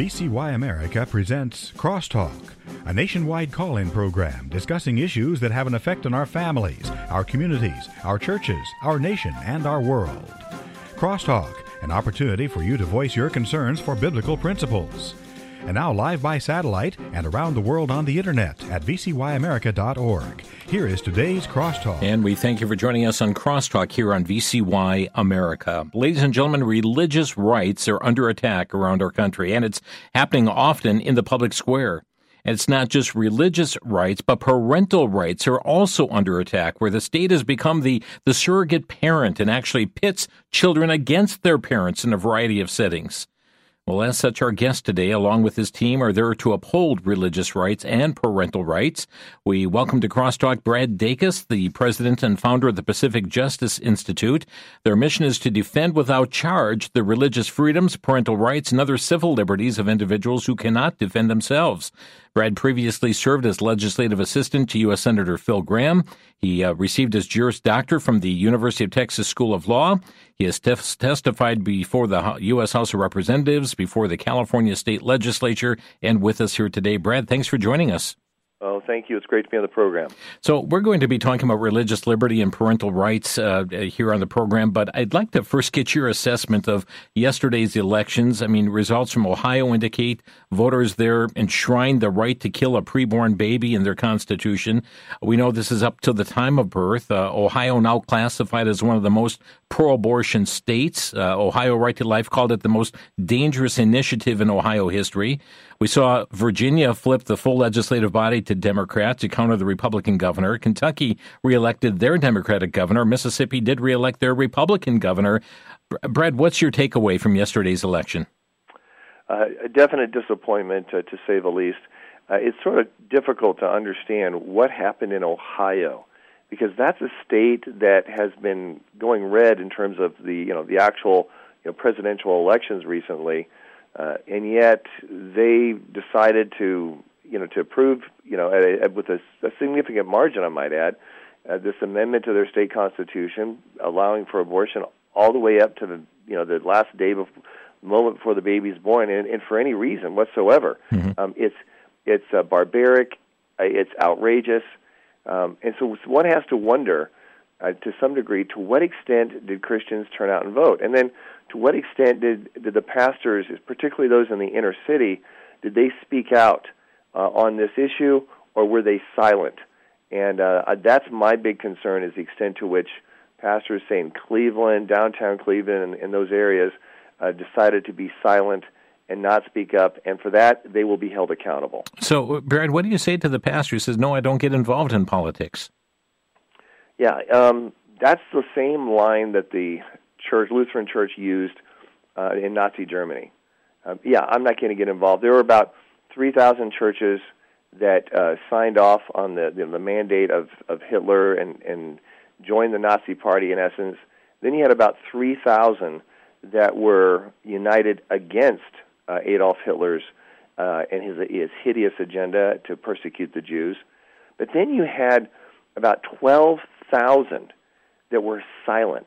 VCY America presents Crosstalk, a nationwide call in program discussing issues that have an effect on our families, our communities, our churches, our nation, and our world. Crosstalk, an opportunity for you to voice your concerns for biblical principles. And now, live by satellite and around the world on the internet at vcyamerica.org. Here is today's Crosstalk. And we thank you for joining us on Crosstalk here on VCY America. Ladies and gentlemen, religious rights are under attack around our country, and it's happening often in the public square. And it's not just religious rights, but parental rights are also under attack, where the state has become the, the surrogate parent and actually pits children against their parents in a variety of settings. Well, as such, our guest today, along with his team, are there to uphold religious rights and parental rights. We welcome to Crosstalk Brad Dacus, the president and founder of the Pacific Justice Institute. Their mission is to defend without charge the religious freedoms, parental rights, and other civil liberties of individuals who cannot defend themselves. Brad previously served as legislative assistant to U.S. Senator Phil Gramm. He uh, received his Juris Doctor from the University of Texas School of Law. He has testified before the U.S. House of Representatives, before the California State Legislature, and with us here today. Brad, thanks for joining us. Oh, thank you. It's great to be on the program. So, we're going to be talking about religious liberty and parental rights uh, here on the program, but I'd like to first get your assessment of yesterday's elections. I mean, results from Ohio indicate voters there enshrined the right to kill a preborn baby in their constitution. We know this is up to the time of birth. Uh, Ohio now classified as one of the most pro abortion states. Uh, Ohio Right to Life called it the most dangerous initiative in Ohio history. We saw Virginia flip the full legislative body to Democrats to counter the Republican governor. Kentucky reelected their Democratic governor. Mississippi did reelect their Republican governor. Brad, what's your takeaway from yesterday's election? Uh, a definite disappointment, uh, to say the least. Uh, it's sort of difficult to understand what happened in Ohio because that's a state that has been going red in terms of the you know the actual you know, presidential elections recently. Uh, and yet they decided to, you know, to approve, you know, a, a, with a, a significant margin, I might add, uh, this amendment to their state constitution, allowing for abortion all the way up to the, you know, the last day before, moment before the baby's born, and, and for any reason whatsoever. Mm-hmm. Um, it's it's uh, barbaric, uh, it's outrageous, um, and so one has to wonder, uh, to some degree, to what extent did Christians turn out and vote, and then to what extent did, did the pastors, particularly those in the inner city, did they speak out uh, on this issue, or were they silent? And uh, uh, that's my big concern: is the extent to which pastors, say in Cleveland, downtown Cleveland, and, and those areas, uh, decided to be silent and not speak up, and for that they will be held accountable. So, uh, Brad, what do you say to the pastor who says, "No, I don't get involved in politics"? Yeah, um, that's the same line that the church, Lutheran Church, used uh, in Nazi Germany. Um, yeah, I'm not going to get involved. There were about 3,000 churches that uh, signed off on the, the, the mandate of, of Hitler and, and joined the Nazi Party in essence. Then you had about 3,000 that were united against uh, Adolf Hitler's uh, and his, his hideous agenda to persecute the Jews. But then you had about 12,000 that were silent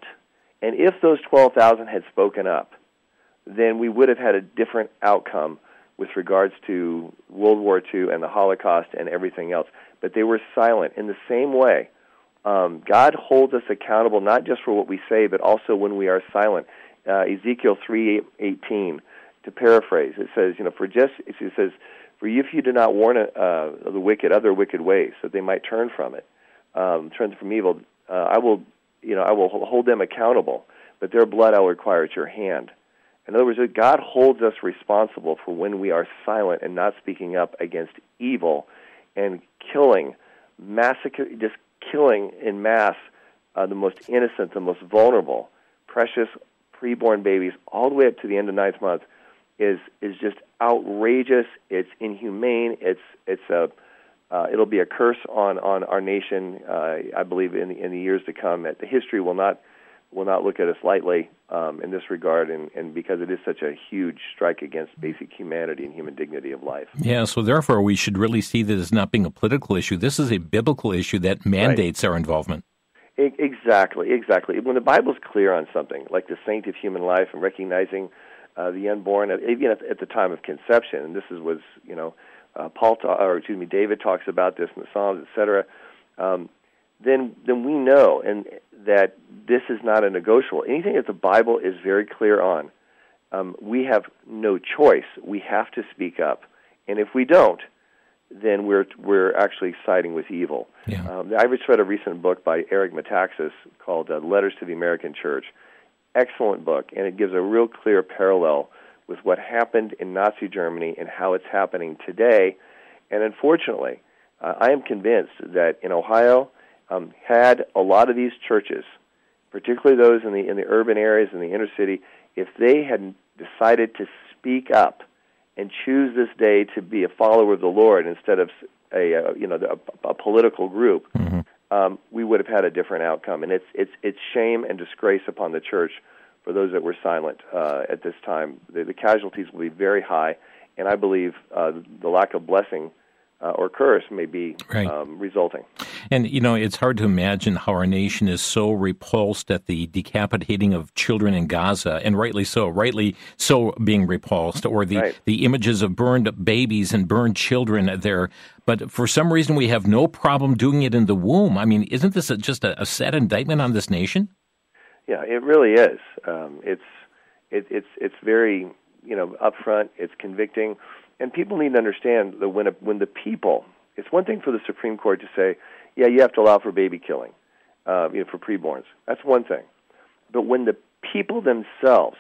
and if those 12,000 had spoken up, then we would have had a different outcome with regards to World War II and the Holocaust and everything else. But they were silent. In the same way, um, God holds us accountable not just for what we say, but also when we are silent. Uh, Ezekiel 3:18, to paraphrase, it says, you know, for just it says, for if you do not warn uh, the wicked other wicked ways, that they might turn from it, um, turn from evil, uh, I will you know, I will hold them accountable, but their blood I'll require at your hand. In other words, God holds us responsible for when we are silent and not speaking up against evil and killing, massacre, just killing in mass uh, the most innocent, the most vulnerable, precious preborn babies, all the way up to the end of ninth month, is is just outrageous. It's inhumane. It's it's a uh, it'll be a curse on on our nation. Uh, I believe in in the years to come. That The history will not will not look at us lightly um, in this regard, and, and because it is such a huge strike against basic humanity and human dignity of life. Yeah, so therefore we should really see this as not being a political issue. This is a biblical issue that mandates right. our involvement. Exactly, exactly. When the Bible's clear on something, like the saint of human life and recognizing uh, the unborn, even at, at the time of conception. And this is was you know uh, Paul ta- or excuse me David talks about this in the Psalms, etc. Um, then then we know and that this is not a negotiable. Anything that the Bible is very clear on, um, we have no choice. We have to speak up, and if we don't, then we're we're actually siding with evil. Yeah. Um, I just read a recent book by Eric Metaxas called uh, "Letters to the American Church." Excellent book, and it gives a real clear parallel with what happened in Nazi Germany and how it's happening today. And unfortunately, uh, I am convinced that in Ohio, um, had a lot of these churches, particularly those in the in the urban areas in the inner city, if they had decided to speak up and choose this day to be a follower of the Lord instead of a, a you know a, a political group, mm-hmm. um, we would have had a different outcome. And it's it's it's shame and disgrace upon the church for those that were silent uh, at this time. The, the casualties will be very high, and I believe uh, the lack of blessing uh, or curse may be right. um, resulting. And, you know, it's hard to imagine how our nation is so repulsed at the decapitating of children in Gaza, and rightly so, rightly so being repulsed, or the, right. the images of burned babies and burned children there. But for some reason, we have no problem doing it in the womb. I mean, isn't this a, just a, a, sad indictment on this nation? Yeah, it really is. Um, it's it, it's it's very you know upfront. It's convicting and people need to understand that when a, when the people, it's one thing for the Supreme Court to say, yeah, you have to allow for baby killing, uh, you know, for preborns. That's one thing. But when the people themselves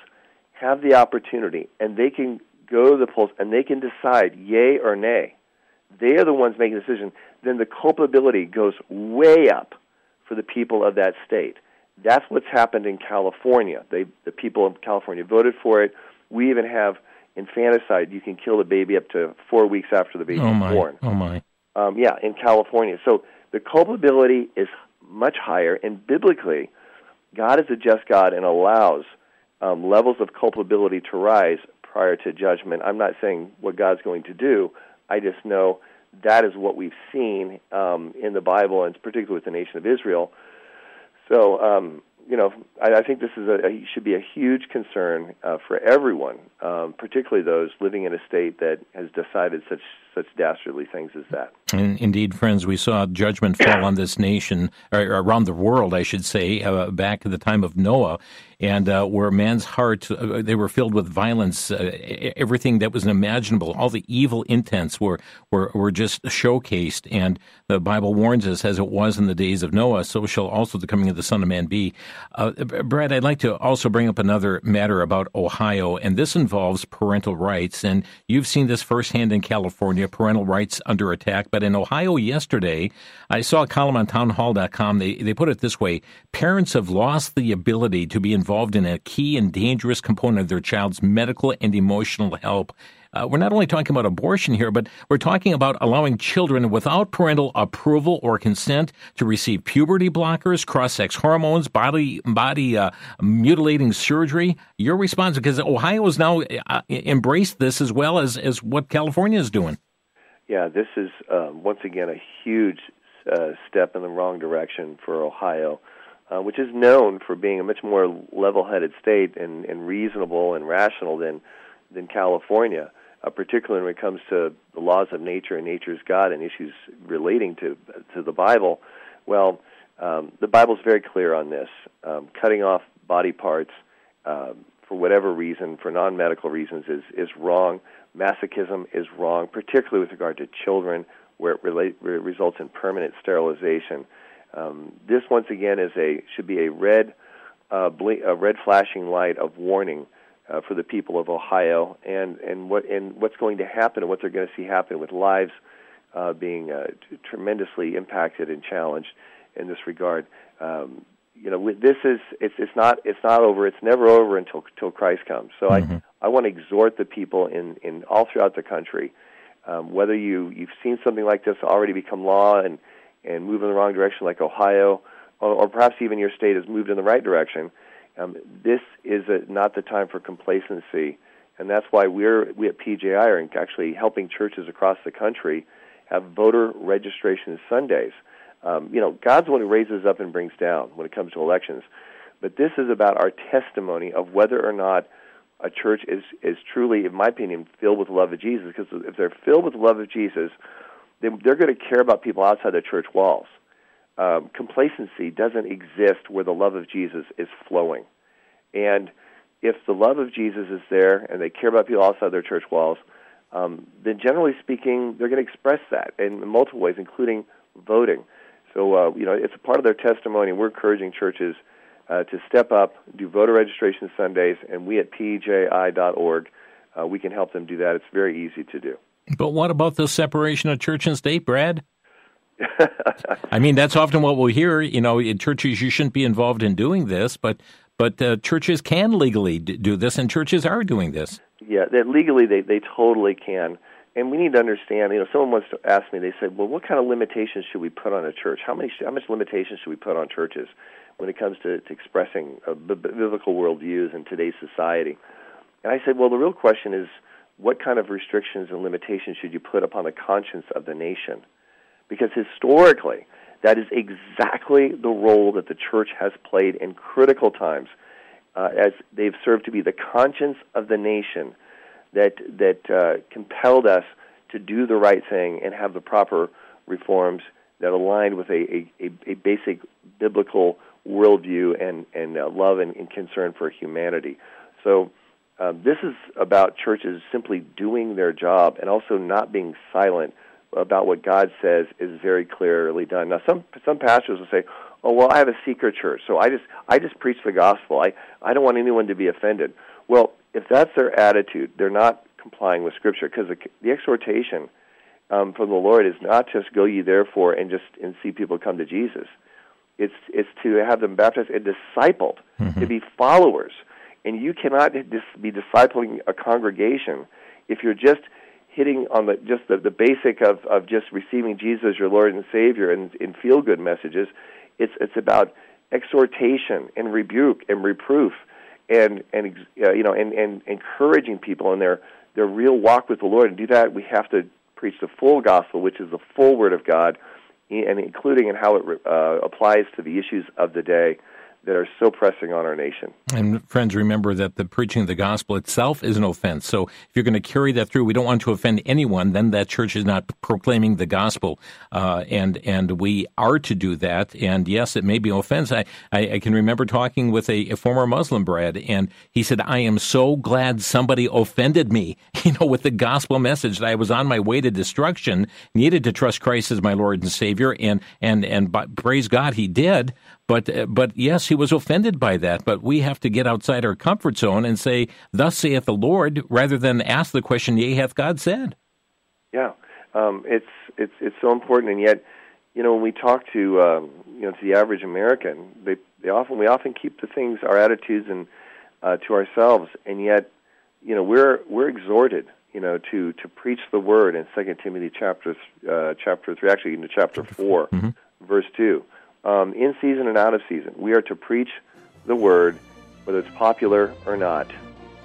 have the opportunity and they can go to the polls and they can decide yay or nay, they are the ones making the decision. Then the culpability goes way up for the people of that state. That's what's happened in California. They, the people of California voted for it. We even have infanticide, you can kill the baby up to four weeks after the baby oh is born. Oh my! Um, yeah, in California. So the culpability is much higher, and biblically, God is a just God and allows um, levels of culpability to rise prior to judgment. I'm not saying what God's going to do. I just know that is what we've seen um, in the Bible, and particularly with the nation of Israel. So um, you know, I, I think this is a, a should be a huge concern uh, for everyone, um, particularly those living in a state that has decided such such dastardly things as that. And indeed, friends, we saw judgment fall on this nation, or around the world, I should say, uh, back at the time of Noah, and uh, where man's heart, uh, they were filled with violence, uh, everything that was imaginable, all the evil intents were, were, were just showcased. And the Bible warns us, as it was in the days of Noah, so shall also the coming of the Son of Man be. Uh, Brad, I'd like to also bring up another matter about Ohio, and this involves parental rights. And you've seen this firsthand in California, parental rights under attack. But in Ohio yesterday, I saw a column on townhall.com. They, they put it this way Parents have lost the ability to be involved in a key and dangerous component of their child's medical and emotional help. Uh, we're not only talking about abortion here, but we're talking about allowing children without parental approval or consent to receive puberty blockers, cross-sex hormones, body body uh, mutilating surgery. Your response, because Ohio has now uh, embraced this as well as as what California is doing. Yeah, this is um, once again a huge uh, step in the wrong direction for Ohio, uh, which is known for being a much more level-headed state and, and reasonable and rational than than California, uh, particularly when it comes to the laws of nature and nature's God and issues relating to to the Bible. Well, um, the Bible's very clear on this. Um, cutting off body parts um, for whatever reason, for non-medical reasons, is is wrong masochism is wrong, particularly with regard to children, where it relate, results in permanent sterilization. Um, this, once again, is a should be a red, uh, ble- a red flashing light of warning uh, for the people of Ohio, and and what and what's going to happen, and what they're going to see happen with lives uh, being uh, t- tremendously impacted and challenged in this regard. Um, you know, this is it's it's not it's not over. It's never over until until Christ comes. So mm-hmm. I I want to exhort the people in, in all throughout the country, um, whether you, you've seen something like this already become law and, and move in the wrong direction, like Ohio, or, or perhaps even your state has moved in the right direction, um, this is a, not the time for complacency. And that's why we're, we at PJI are actually helping churches across the country have voter registration Sundays. Um, you know, God's the one who raises up and brings down when it comes to elections. But this is about our testimony of whether or not a church is is truly, in my opinion, filled with the love of Jesus. Because if they're filled with the love of Jesus, they, they're going to care about people outside their church walls. Um, complacency doesn't exist where the love of Jesus is flowing, and if the love of Jesus is there and they care about people outside their church walls, um, then generally speaking, they're going to express that in multiple ways, including voting. So, uh, you know, it's a part of their testimony. We're encouraging churches uh, to step up, do voter registration Sundays, and we at pji.org, uh, we can help them do that. It's very easy to do. But what about the separation of church and state, Brad? I mean, that's often what we'll hear. You know, in churches, you shouldn't be involved in doing this, but but uh, churches can legally do this, and churches are doing this. Yeah, that legally they they totally can. And we need to understand. You know, someone once to asked me. They said, "Well, what kind of limitations should we put on a church? How many how much limitations should we put on churches?" when it comes to, to expressing uh, biblical worldviews in today's society. And I said, well, the real question is what kind of restrictions and limitations should you put upon the conscience of the nation? Because historically, that is exactly the role that the church has played in critical times, uh, as they've served to be the conscience of the nation that that uh, compelled us to do the right thing and have the proper reforms that aligned with a, a, a basic biblical worldview and and uh, love and, and, concern for humanity. So uh, this is about churches simply doing their job and also not being silent about what God says is very clearly done. Now, some some pastors will say, "Oh, well, I have a secret church, so I just I just preach the gospel. I I don't want anyone to be offended." Well, if that's their attitude, they're not complying with Scripture because the, the exhortation um, from the Lord is not just go ye therefore and just and see people come to Jesus. It's it's to have them baptized and discipled, mm-hmm. to be followers. And you cannot be discipling a congregation if you're just hitting on the just the, the basic of, of just receiving Jesus as your Lord and Savior and in feel good messages. It's it's about exhortation and rebuke and reproof and and uh, you know and, and encouraging people in their their real walk with the Lord. And do that, we have to preach the full gospel, which is the full word of God, and including in how it uh, applies to the issues of the day that are so pressing on our nation. And friends, remember that the preaching of the gospel itself is an offense. So if you're going to carry that through, we don't want to offend anyone. Then that church is not proclaiming the gospel, uh, and and we are to do that. And yes, it may be offense. I I, I can remember talking with a, a, former Muslim, Brad, and he said, "I am so glad somebody offended me, you know, with the gospel message that I was on my way to destruction, needed to trust Christ as my Lord and Savior, and and and praise God, he did." But uh, but yes, he was offended by that. But we have to get outside our comfort zone and say, "Thus saith the Lord," rather than ask the question, "Yea, hath God said?" Yeah, um, it's it's it's so important, and yet, you know, when we talk to um, you know to the average American, they they often we often keep the things our attitudes and uh, to ourselves, and yet, you know, we're we're exhorted you know, to to preach the word in Second Timothy chapter uh, chapter three, actually into chapter 4 mm-hmm. verse two um, in season and out of season. We are to preach the word, whether it's popular or not,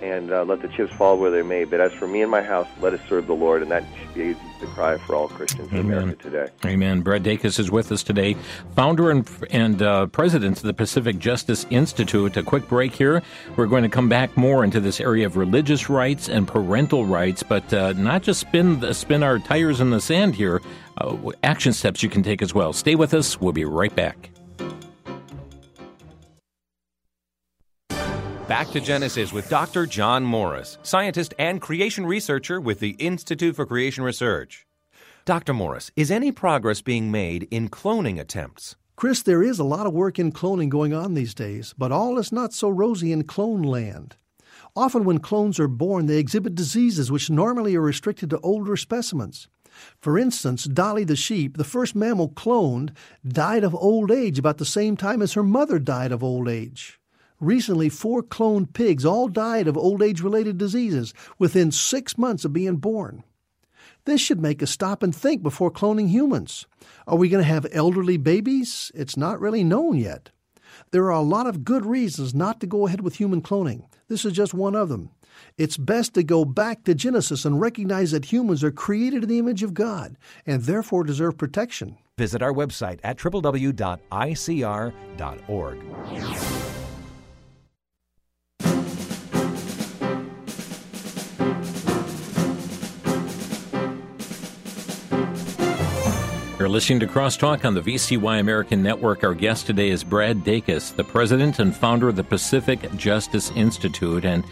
and uh, let the chips fall where they may. But as for me and my house, let us serve the Lord, and that should be the cry for all Christians Amen. in America today. Amen. Brad Dacus is with us today, founder and, and uh, president of the Pacific Justice Institute. A quick break here. We're going to come back more into this area of religious rights and parental rights, but uh, not just spin spin our tires in the sand here uh, action steps you can take as well. Stay with us. We'll be right back. Back to Genesis with Dr. John Morris, scientist and creation researcher with the Institute for Creation Research. Dr. Morris, is any progress being made in cloning attempts? Chris, there is a lot of work in cloning going on these days, but all is not so rosy in clone land. Often, when clones are born, they exhibit diseases which normally are restricted to older specimens. For instance, Dolly the sheep, the first mammal cloned, died of old age about the same time as her mother died of old age. Recently, four cloned pigs all died of old age related diseases within six months of being born. This should make us stop and think before cloning humans. Are we going to have elderly babies? It's not really known yet. There are a lot of good reasons not to go ahead with human cloning. This is just one of them. It's best to go back to Genesis and recognize that humans are created in the image of God and therefore deserve protection. Visit our website at www.icr.org. You're listening to Crosstalk on the VCY American Network. Our guest today is Brad Dacus, the president and founder of the Pacific Justice Institute. And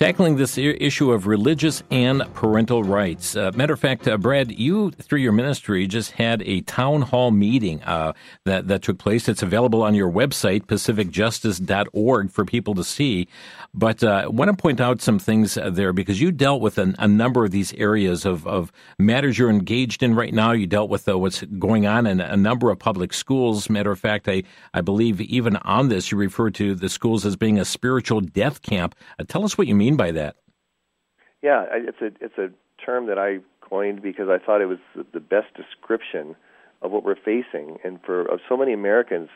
tackling this issue of religious and parental rights. Uh, matter of fact, uh, Brad, you through your ministry just had a town hall meeting uh, that that took place. It's available on your website, pacificjustice.org, for people to see. But uh, I want to point out some things uh, there because you dealt with a, a number of these areas of, of, matters you're engaged in right now. You dealt with uh, what's going on in a number of public schools. Matter of fact, I I believe even on this you refer to the schools as being a spiritual death camp. tell us what you mean mean by that? Yeah, it's a it's a term that I coined because I thought it was the best description of what we're facing, and for of so many Americans,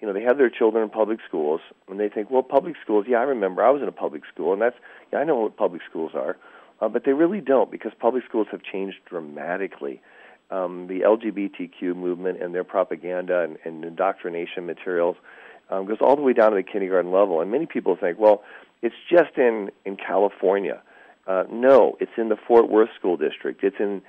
you know, they have their children in public schools, and they think, well, public schools. Yeah, I remember I was in a public school, and that's yeah, I know what public schools are, uh, but they really don't because public schools have changed dramatically. Um, the LGBTQ movement and their propaganda and, and indoctrination materials um, goes all the way down to the kindergarten level, and many people think, well, it's just in in California. Uh, no, it's in the Fort Worth School District. It's in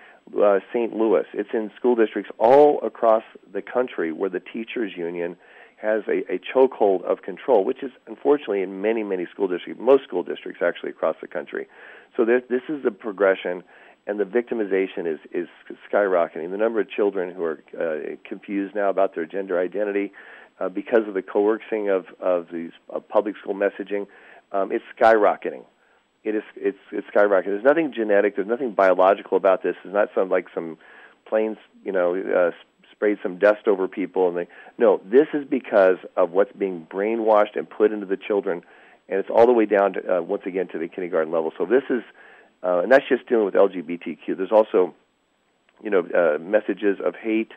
uh, St. Louis. It's in school districts all across the country where the teachers union has a, a chokehold of control, which is unfortunately in many, many school districts, most school districts actually across the country. So this, this is the progression, and the victimization is, is skyrocketing. The number of children who are uh, confused now about their gender identity uh, because of the coercing of, of these public school messaging um, it's skyrocketing. It is it's it's skyrocketing. There's nothing genetic. There's nothing biological about this. It's not some like some planes, you know, uh, sprayed some dust over people and they no. This is because of what's being brainwashed and put into the children, and it's all the way down to uh, once again to the kindergarten level. So this is, uh, and that's just dealing with LGBTQ. There's also, you know, uh, messages of hate,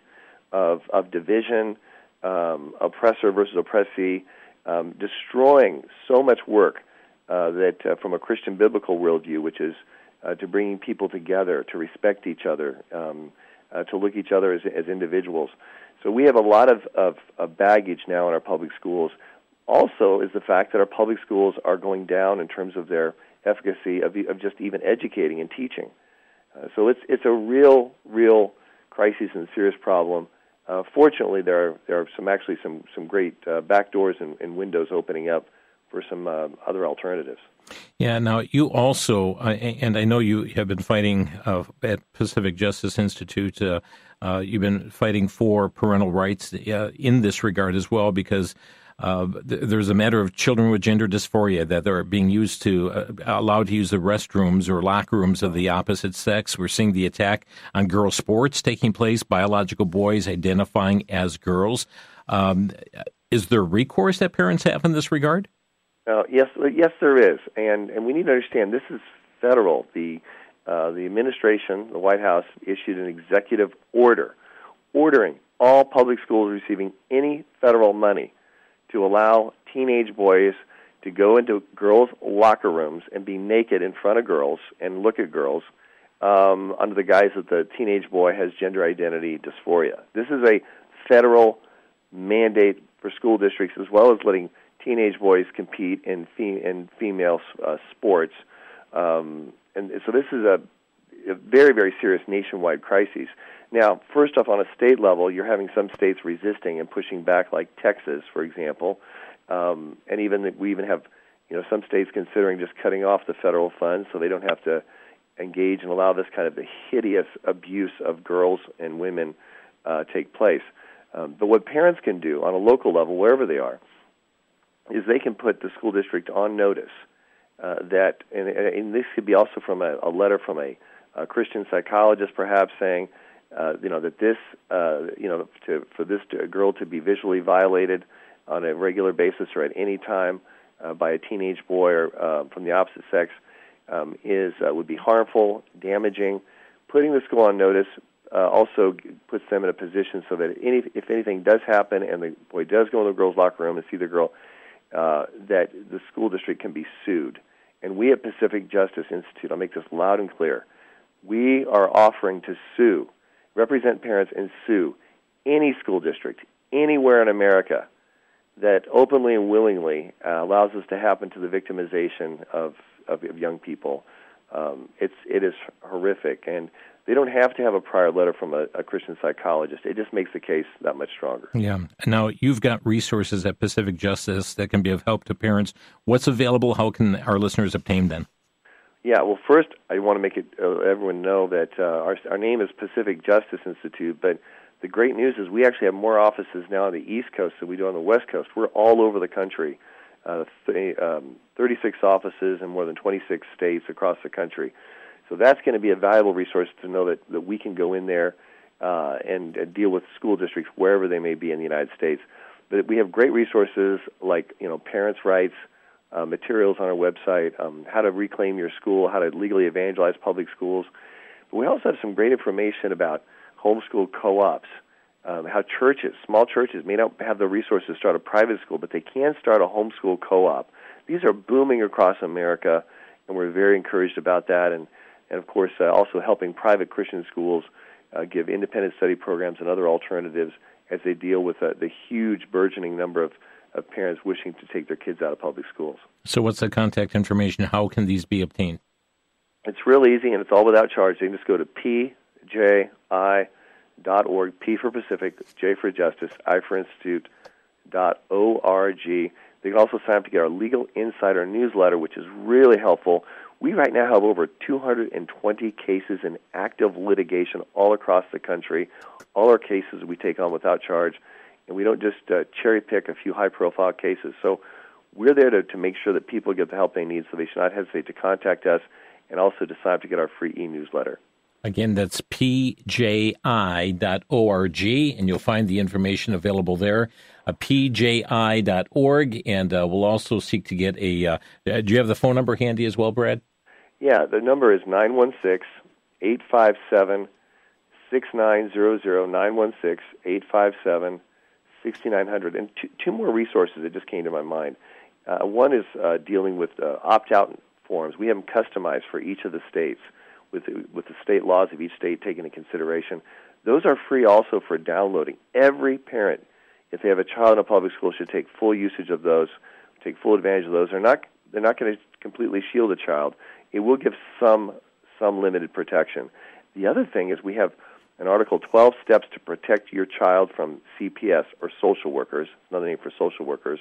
of of division, um, oppressor versus oppressee um, destroying so much work uh, that, uh, from a Christian biblical worldview, which is uh, to bringing people together, to respect each other, um, uh, to look each other as, as individuals. So we have a lot of, of, of baggage now in our public schools. Also, is the fact that our public schools are going down in terms of their efficacy of, of just even educating and teaching. Uh, so it's it's a real, real crisis and serious problem uh, fortunately, there are there are some actually some some great uh, back doors and, and, windows opening up for some uh, other alternatives. Yeah. Now you also, uh, and I know you have been fighting uh, at Pacific Justice Institute. Uh, you've been fighting for parental rights in this regard as well, because uh, there's a matter of children with gender dysphoria that are being used to uh, allowed to use the restrooms or locker rooms of the opposite sex. We're seeing the attack on girls' sports taking place, biological boys identifying as girls. Um, is there recourse that parents have in this regard? Uh, yes, yes, there is, and and we need to understand this is federal. The uh, the administration, the White House, issued an executive order ordering all public schools receiving any federal money to allow teenage boys to go into girls' locker rooms and be naked in front of girls and look at girls um, under the guise that the teenage boy has gender identity dysphoria. This is a federal mandate for school districts as well as letting teenage boys compete in in female uh, sports. Um, and so this is a, a very very serious nationwide crisis. Now, first off, on a state level, you're having some states resisting and pushing back, like Texas, for example, um, and even we even have, you know, some states considering just cutting off the federal funds so they don't have to engage and allow this kind of hideous abuse of girls and women uh, take place. Um, but what parents can do on a local level, wherever they are, is they can put the school district on notice uh, that, and, and this could be also from a, a letter from a, a Christian psychologist, perhaps saying uh, you know that this uh, you know to, for this to, girl to be visually violated on a regular basis or at any time uh, by a teenage boy or uh, from the opposite sex um, is uh, would be harmful, damaging. Putting the school on notice uh, also puts them in a position so that any, if anything does happen and the boy does go in the girl's locker room and see the girl, uh, that the school district can be sued. And we at Pacific Justice Institute, I'll make this loud and clear, we are offering to sue represent parents and sue any school district anywhere in America that openly and willingly uh, allows this to happen to the victimization of, of, of young people. Um, it's it is horrific, and they don't have to have a prior letter from a, a, Christian psychologist. It just makes the case that much stronger. Yeah. Now, you've got resources at Pacific Justice that can be of help to parents. What's available? How can our listeners obtain them? Yeah, well, first, I want to make it uh, everyone know that uh, our, our name is Pacific Justice Institute, but the great news is we actually have more offices now on the East Coast than we do on the West Coast. We're all over the country, uh, th- um, 36 offices in more than 26 states across the country. So that's going to be a valuable resource to know that, that we can go in there uh, and, and deal with school districts wherever they may be in the United States. But we have great resources like you know parents' rights, uh, materials on our website, um, how to reclaim your school, how to legally evangelize public schools. But we also have some great information about homeschool co-ops, um, how churches, small churches, may not have the resources to start a private school, but they can start a homeschool co-op. These are booming across America, and we're very encouraged about that. And and of course, uh, also helping private Christian schools uh, give independent study programs and other alternatives as they deal with uh, the huge burgeoning number of, of parents wishing to take their kids out of public schools. So, what's the contact information? How can these be obtained? It's real easy, and it's all without charge. You can just go to pji.org, P for Pacific, J for Justice, I for Institute, dot org. They can also sign up to get our Legal Insider newsletter, which is really helpful. We right now have over 220 cases in active litigation all across the country. All our cases we take on without charge, and we don't just uh, cherry pick a few high profile cases. So we're there to, to make sure that people get the help they need, so they should not hesitate to contact us and also to sign up to get our free e newsletter. Again, that's pji.org, and you'll find the information available there. Uh, pji.org, and uh, we'll also seek to get a. Uh, do you have the phone number handy as well, Brad? Yeah, the number is 916 857 6900, 916 857 6900. And two, two more resources that just came to my mind. Uh, one is uh, dealing with uh, opt out forms. We have them customized for each of the states with, with the state laws of each state taken into consideration. Those are free also for downloading. Every parent, if they have a child in a public school, should take full usage of those, take full advantage of those. They're not, they're not going to completely shield a child it will give some some limited protection. The other thing is we have an article 12 steps to protect your child from CPS or social workers, another name for social workers.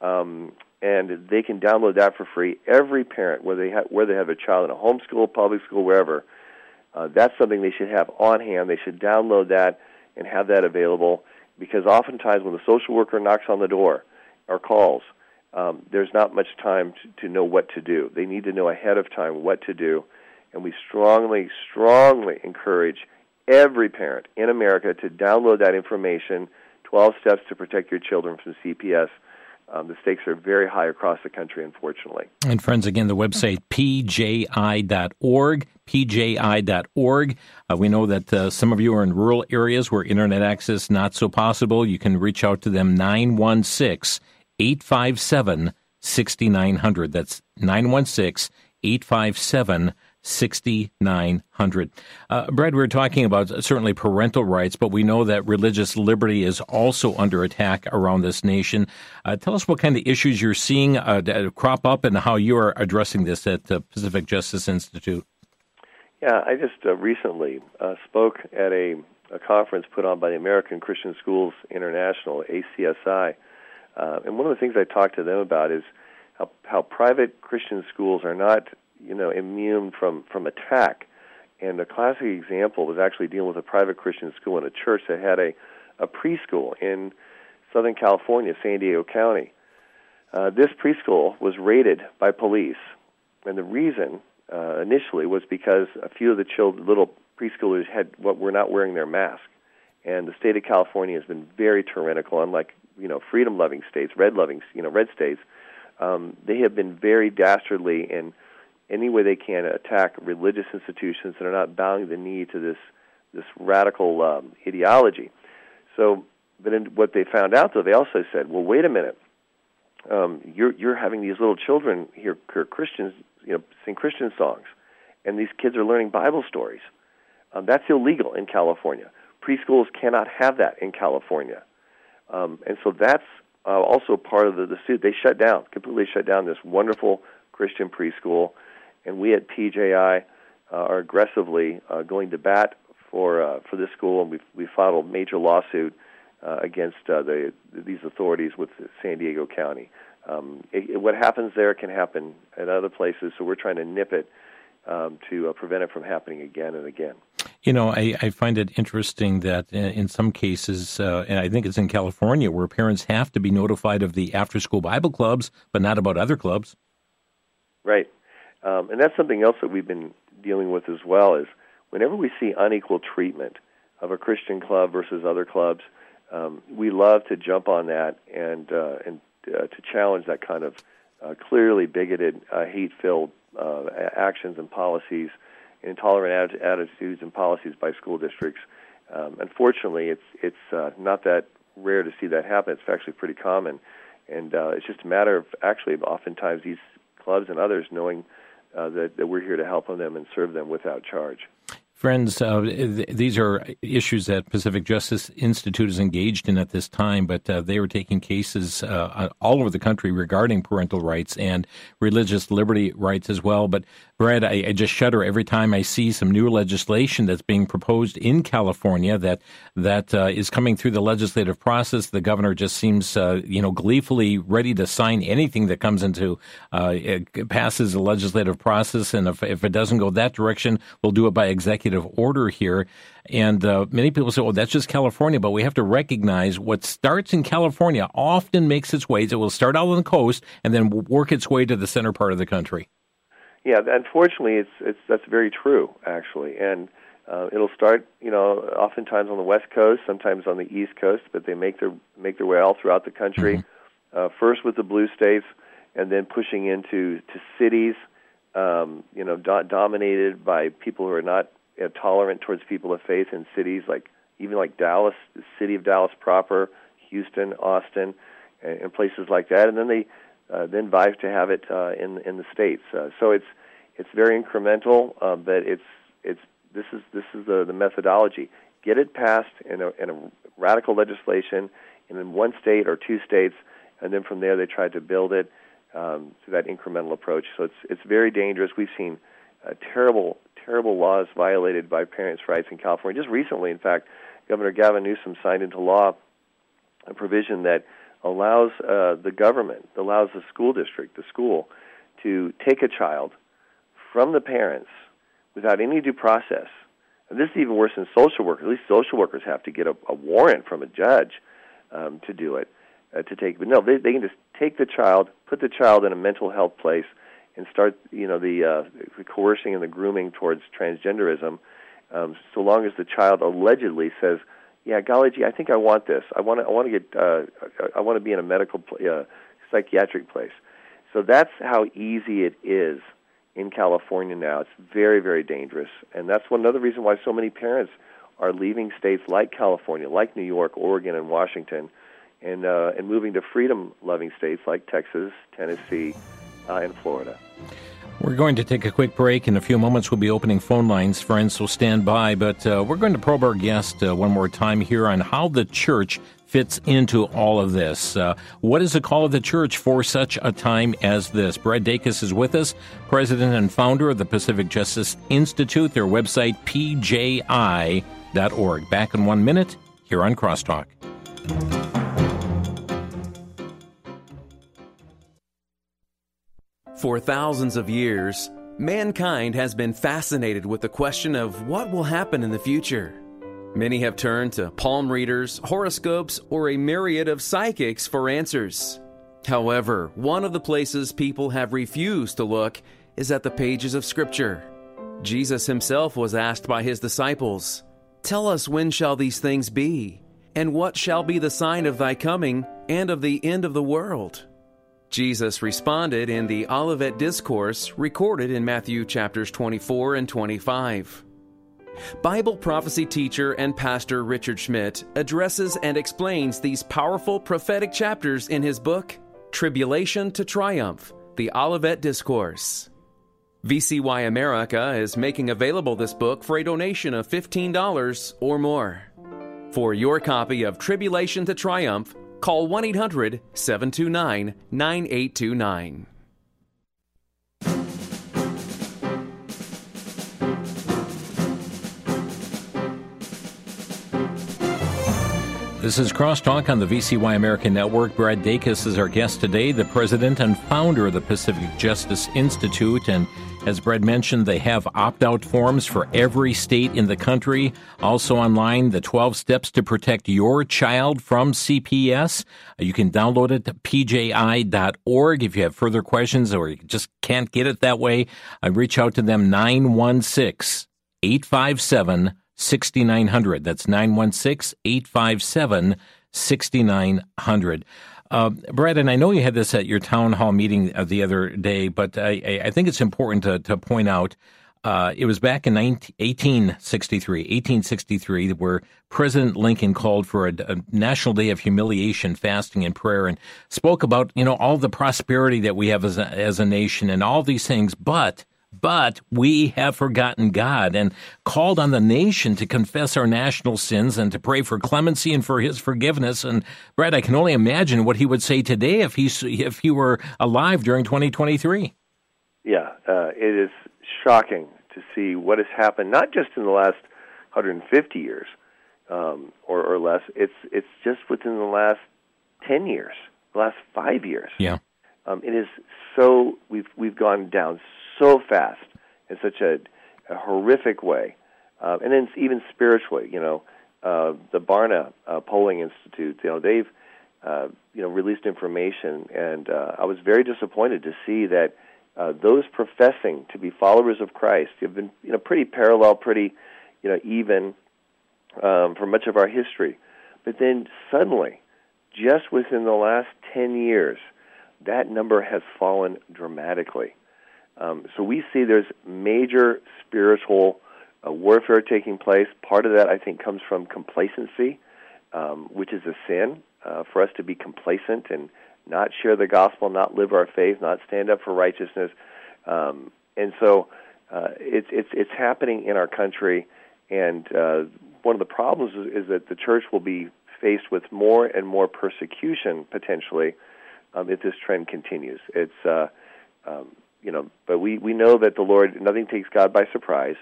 Um, and they can download that for free. Every parent, whether they have, whether they have a child in a homeschool, public school, wherever, uh, that's something they should have on hand. They should download that and have that available because oftentimes when the social worker knocks on the door or calls, um, there's not much time to, to know what to do. They need to know ahead of time what to do, and we strongly, strongly encourage every parent in America to download that information 12 Steps to Protect Your Children from CPS. Um, the stakes are very high across the country, unfortunately. And friends, again, the website pji.org, pji.org. Uh, we know that uh, some of you are in rural areas where internet access not so possible. You can reach out to them 916 857 6900. That's 916 857 6900. Uh, Brad, we are talking about certainly parental rights, but we know that religious liberty is also under attack around this nation. Uh, tell us what kind of issues you're seeing uh, crop up and how you are addressing this at the Pacific Justice Institute. Yeah, I just uh, recently uh, spoke at a, a conference put on by the American Christian Schools International, ACSI uh, and one of the things I talked to them about is how, how private Christian schools are not, you know, immune from, from attack. And a classic example was actually dealing with a private Christian school and a church that had a, a preschool in Southern California, San Diego County. Uh, this preschool was raided by police, and the reason uh, initially was because a few of the children, little preschoolers had what were not wearing their mask. And the state of California has been very tyrannical, unlike you know freedom-loving states, red-loving you know red states, um, they have been very dastardly in any way they can attack religious institutions that are not bowing the knee to this this radical um, ideology. So, but in, what they found out though, they also said, well, wait a minute, um, you're you're having these little children here, Christians, you know, sing Christian songs, and these kids are learning Bible stories. Um, that's illegal in California. Preschools cannot have that in California. Um, and so that's uh, also part of the, the suit. They shut down, completely shut down this wonderful Christian preschool. And we at PJI uh, are aggressively uh, going to bat for uh, for this school, and we we filed a major lawsuit uh, against uh, the these authorities with San Diego County. Um, it, it, what happens there can happen at other places, so we're trying to nip it um, to uh, prevent it from happening again and again. You know, I, I find it interesting that uh, in some cases, uh, and I think it's in California, where parents have to be notified of the after school Bible clubs, but not about other clubs. Right. Um, and that's something else that we've been dealing with as well is whenever we see unequal treatment of a Christian club versus other clubs, um, we love to jump on that and uh, and uh, to challenge that kind of uh, clearly bigoted, uh, hate-filled uh, actions and policies, intolerant ad- attitudes and policies by school districts. Um, unfortunately, it's it's uh, not that rare to see that happen. It's actually pretty common, and it's just a matter of actually oftentimes these clubs and others knowing uh, that, that we're here to help them and serve them without charge. Friends, uh, th- these are issues that Pacific Justice Institute is engaged in at this time, but uh, they are taking cases uh, all over the country regarding parental rights and religious liberty rights as well. But Brad, I, I, just shudder every time I see some new legislation that's being proposed in California that that uh, is coming through the legislative process. The governor just seems, uh, you know, gleefully ready to sign anything that comes into uh, passes the legislative process, and if, if it doesn't go that direction, we'll do it by executive order here. And uh, many people say, "Well, that's just California," but we have to recognize what starts in California often makes its way. It will start out on the coast and then work its way to the center part of the country. Yeah, unfortunately, it's it's that's very true actually, and uh, it'll start you know oftentimes on the west coast, sometimes on the east coast, but they make their make their way all throughout the country. Mm-hmm. Uh, first with the blue states, and then pushing into to cities, um, you know, do- dominated by people who are not know, tolerant towards people of faith in cities like even like Dallas, the city of Dallas proper, Houston, Austin, and, and places like that, and then they uh, then vie to have it uh, in in the states. Uh, so it's it's very incremental, uh, but it's it's this is this is the, the methodology. Get it passed in a, in a radical legislation in one state or two states, and then from there they try to build it um, through that incremental approach. So it's it's very dangerous. We've seen uh, terrible terrible laws violated by parents' rights in California. Just recently, in fact, Governor Gavin Newsom signed into law a provision that allows uh, the government, allows the school district, the school, to take a child from the parents without any due process. And this is even worse than social workers. At least social workers have to get a, a warrant from a judge um, to do it, uh, to take. But no, they, they can just take the child, put the child in a mental health place, and start, you know, the, uh, the coercing and the grooming towards transgenderism. Um, so long as the child allegedly says, "Yeah, golly gee, I think I want this. I want to. I want to get. Uh, I want to be in a medical, uh, psychiatric place." So that's how easy it is in California now. It's very, very dangerous, and that's one another reason why so many parents are leaving states like California, like New York, Oregon, and Washington, and uh, and moving to freedom-loving states like Texas, Tennessee, uh, and Florida. We're going to take a quick break. In a few moments, we'll be opening phone lines, friends, so stand by. But uh, we're going to probe our guest uh, one more time here on how the church fits into all of this. Uh, what is the call of the church for such a time as this? Brad Dacus is with us, president and founder of the Pacific Justice Institute, their website, pji.org. Back in one minute here on Crosstalk. For thousands of years, mankind has been fascinated with the question of what will happen in the future. Many have turned to palm readers, horoscopes, or a myriad of psychics for answers. However, one of the places people have refused to look is at the pages of Scripture. Jesus himself was asked by his disciples, Tell us when shall these things be? And what shall be the sign of thy coming and of the end of the world? Jesus responded in the Olivet Discourse recorded in Matthew chapters 24 and 25. Bible prophecy teacher and pastor Richard Schmidt addresses and explains these powerful prophetic chapters in his book, Tribulation to Triumph The Olivet Discourse. VCY America is making available this book for a donation of $15 or more. For your copy of Tribulation to Triumph, Call 1 800 729 9829. This is Crosstalk on the VCY American Network. Brad Dacus is our guest today, the president and founder of the Pacific Justice Institute and as Brad mentioned, they have opt out forms for every state in the country. Also online, the 12 steps to protect your child from CPS. You can download it at pji.org. If you have further questions or you just can't get it that way, I reach out to them 916 857 6900. That's 916 857 6900. Uh, Brad, and I know you had this at your town hall meeting uh, the other day, but I, I think it's important to, to point out uh, it was back in 19, 1863, 1863, where President Lincoln called for a, a, National Day of Humiliation, Fasting, and Prayer, and spoke about you know all the prosperity that we have as a, as a nation and all these things, but but we have forgotten God and called on the nation to confess our national sins and to pray for clemency and for His forgiveness. And Brad, I can only imagine what he would say today if he if he were alive during 2023. Yeah, uh, it is shocking to see what has happened, not just in the last 150 years um, or, or less. It's it's just within the last 10 years, the last five years. Yeah, um, it is so we've we've gone down so fast in such a, a horrific way, uh, and then even spiritually. You know, uh, the Barna uh, Polling Institute. You know, they've uh, you know released information, and uh, I was very disappointed to see that uh, those professing to be followers of Christ have been you know pretty parallel, pretty you know even um, for much of our history, but then suddenly, just within the last ten years, that number has fallen dramatically. Um, so we see there's major spiritual uh, warfare taking place. Part of that, I think, comes from complacency, um, which is a sin uh, for us to be complacent and not share the gospel, not live our faith, not stand up for righteousness. Um, and so uh, it's it's it's happening in our country. And uh, one of the problems is, is that the church will be faced with more and more persecution potentially um, if this trend continues. It's uh, um, you know, but we we know that the Lord nothing takes God by surprise.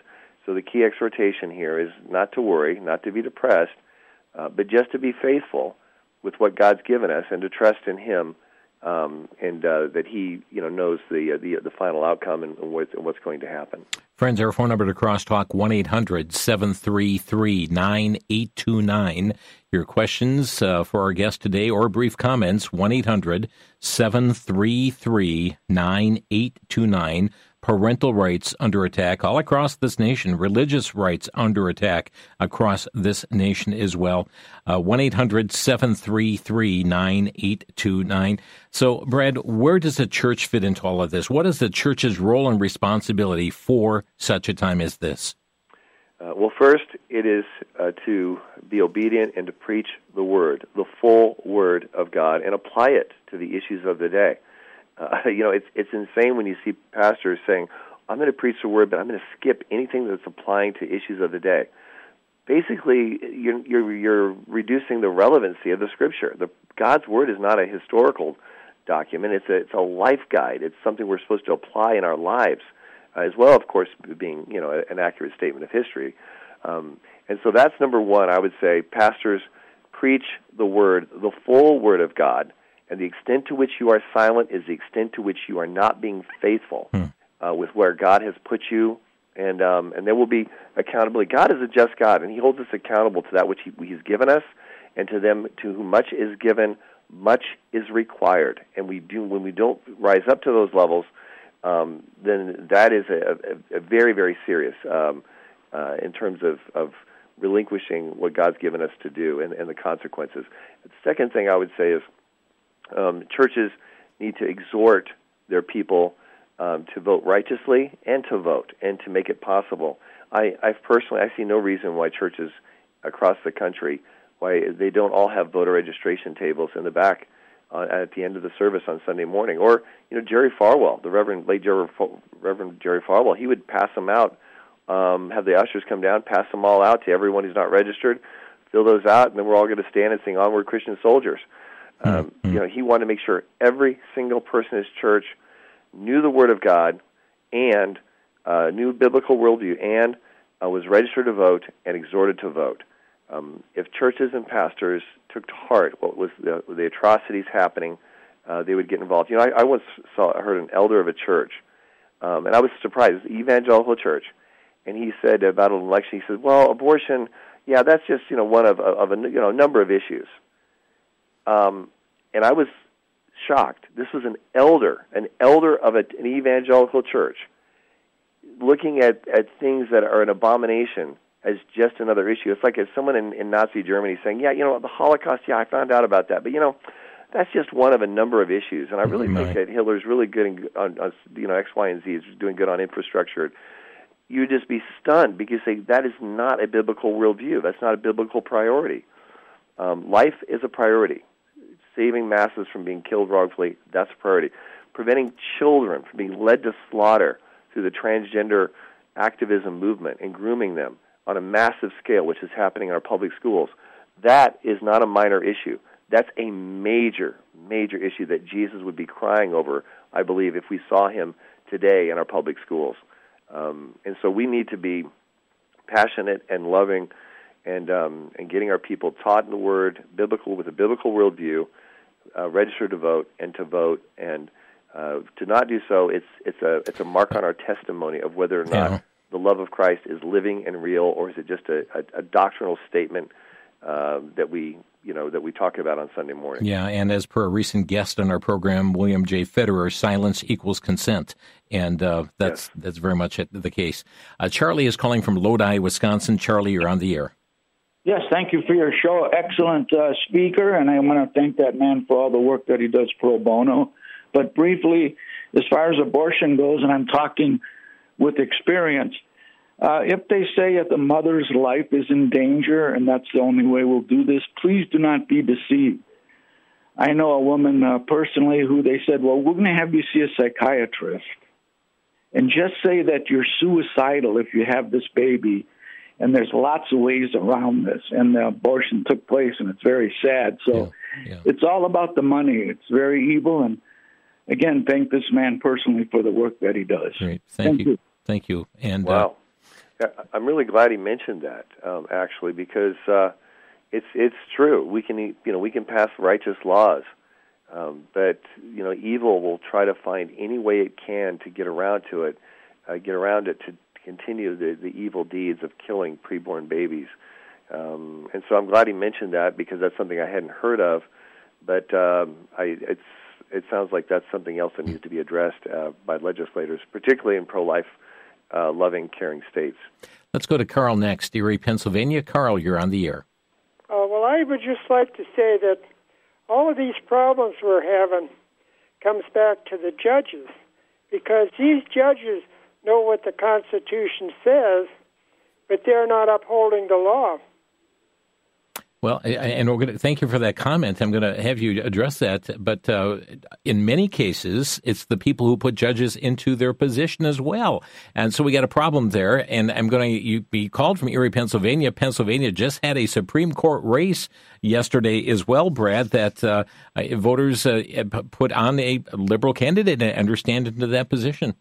So the key exhortation here is not to worry, not to be depressed, uh, but just to be faithful with what God's given us and to trust in Him, um, and uh, that He you know knows the uh, the the final outcome and, and what's going to happen. Friends, our phone number to crosstalk one 733 9829 Your questions uh, for our guest today or brief comments, 1 800 733 9829 parental rights under attack all across this nation, religious rights under attack across this nation as well. Uh, 1 800 733 9829. So, Brad, where does the church fit into all of this? What is the church's role and responsibility for such a time as this? Uh, well, first, it is uh, to be obedient and to preach the Word, the full Word of God, and apply it to the issues of the day. Uh, you know, it's it's insane when you see pastors saying, "I'm going to preach the word, but I'm going to skip anything that's applying to issues of the day." Basically, you're you're, you're reducing the relevancy of the Scripture. The God's word is not a historical document; it's a it's a life guide. It's something we're supposed to apply in our lives, uh, as well, of course, being you know an accurate statement of history. Um, and so that's number one. I would say pastors preach the word, the full word of God and the extent to which you are silent is the extent to which you are not being faithful hmm. uh, with where God has put you. And um, and there will be accountability. God is a just God, and He holds us accountable to that which he, He's given us, and to them to whom much is given, much is required. And we do when we don't rise up to those levels, um, then that is a, a, a very very serious um, uh, in terms of, of relinquishing what God's given us to do and, and the consequences. The second thing I would say is um, churches need to exhort their people um, to vote righteously and to vote and to make it possible. I, I personally I see no reason why churches across the country why they don't all have voter registration tables in the back uh, at the end of the service on Sunday morning. Or you know Jerry Falwell, the Reverend late Jerry, Reverend Jerry Falwell, he would pass them out, um, have the ushers come down, pass them all out to everyone who's not registered, fill those out, and then we're all going to stand and sing "Onward, Christian Soldiers." Um, mm-hmm. You know, he wanted to make sure every single person in his church knew the Word of God and uh, knew biblical worldview and uh, was registered to vote and exhorted to vote. Um, if churches and pastors took to heart what was the, the atrocities happening, uh, they would get involved. You know, I, I once saw I heard an elder of a church, um, and I was surprised, evangelical church, and he said about an election, he said, "Well, abortion, yeah, that's just you know one of of a you know number of issues." Um, and I was shocked. This was an elder, an elder of a, an evangelical church, looking at at things that are an abomination as just another issue. It's like if someone in, in Nazi Germany saying, "Yeah, you know, the Holocaust. Yeah, I found out about that, but you know." That's just one of a number of issues, and I really Right. think that Hitler's really good in, on, on you know X, Y, and Z. is doing good on infrastructure you'd just be stunned because they, that is not a biblical worldview. That's not a biblical priority. Um, life is a priority. Saving masses from being killed wrongfully, that's a priority. Preventing children from being led to slaughter through the transgender activism movement and grooming them on a massive scale, which is happening in our public schools, that is not a minor issue. That's a major, major issue that Jesus would be crying over, I believe, if we saw him today in our public schools. Um, and so we need to be passionate and loving and um, and getting our people taught in the Word, biblical with a biblical worldview, uh, register to vote and to vote. And uh, to not do so, it's it's a it's a mark on our testimony of whether or not Yeah. the love of Christ is living and real, or is it just a, a, a doctrinal statement uh, that we you know that we talk about on Sunday morning. Yeah, and as per a recent guest on our program, William J. Federer, silence equals consent, and uh, that's that's very much the case. Uh, Charlie is calling from Lodi, Wisconsin. Charlie, you're on the air. Yes, thank you for your show. Excellent uh, speaker, and I want to thank that man for all the work that he does pro bono. But briefly, as far as abortion goes, and I'm talking with experience, uh, if they say that the mother's life is in danger and that's the only way we'll do this, please do not be deceived. I know a woman uh, personally who they said, Well, we're going to have you see a psychiatrist. And just say that you're suicidal if you have this baby and there's lots of ways around this and the abortion took place and it's very sad so Yeah, yeah. it's all about the money it's very evil and again thank this man personally for the work that he does Great, thank, Thank you. you. thank you. And uh, Wow. Yeah, I'm really glad he mentioned that, um, actually, because uh, it's it's true. We can you know we can pass righteous laws, um, but you know evil will try to find any way it can to get around to it, uh, get around it to continue the the evil deeds of killing preborn babies. Um, and so I'm glad he mentioned that because that's something I hadn't heard of, but um, I it's it sounds like that's something else that needs to be addressed uh, by legislators, particularly in pro-life uh, loving, caring states. let's go to Carl next, Erie, Pennsylvania. Carl, you're on the air. Uh, well, I would just like to say that all of these problems we're having comes back to the judges because these judges know what the Constitution says, but they're not upholding the law. Well, and we're going to thank you for that comment. I'm going to have you address that. But uh, in many cases, it's the people who put judges into their position as well, and so we got a problem there. And I'm going to be called from Erie, Pennsylvania. Pennsylvania just had a Supreme Court race yesterday as well, Brad. That uh, voters uh, put on a liberal candidate and understand into that position.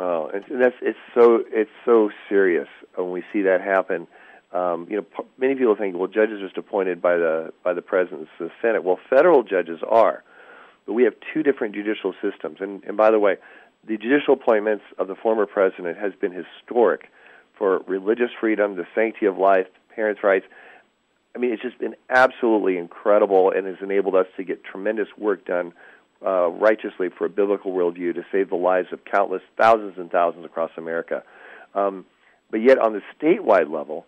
Oh, and that's it's so it's so serious when we see that happen. Um, you know, p- many people think, well, judges are just appointed by the by the president, the Senate. Well, federal judges are, but we have two different judicial systems. And and by the way, the judicial appointments of the former president has been historic for religious freedom, the sanctity of life, parents' rights. I mean, it's just been absolutely incredible and has enabled us to get tremendous work done uh, righteously for a biblical worldview to save the lives of countless thousands and thousands across America. Um, but yet, on the statewide level,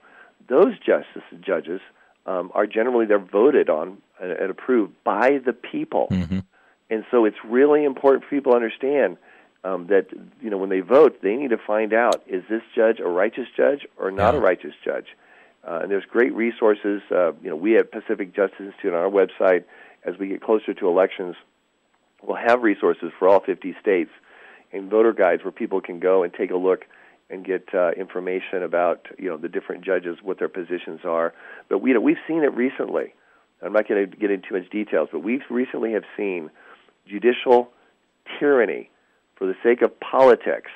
those justice judges um, are generally they're voted on and, approved by the people, and so it's really important for people to understand um, that you know when they vote, they need to find out is this judge a righteous judge or not a righteous judge. Uh, and there's great resources. Uh, you know, we at Pacific Justice Institute on our website, as we get closer to elections, we'll have resources for all 50 states and voter guides where people can go and take a look and get uh, information about you know the different judges, what their positions are. But we we've seen it recently. I'm not going to get into too much details, but we've recently have seen judicial tyranny for the sake of politics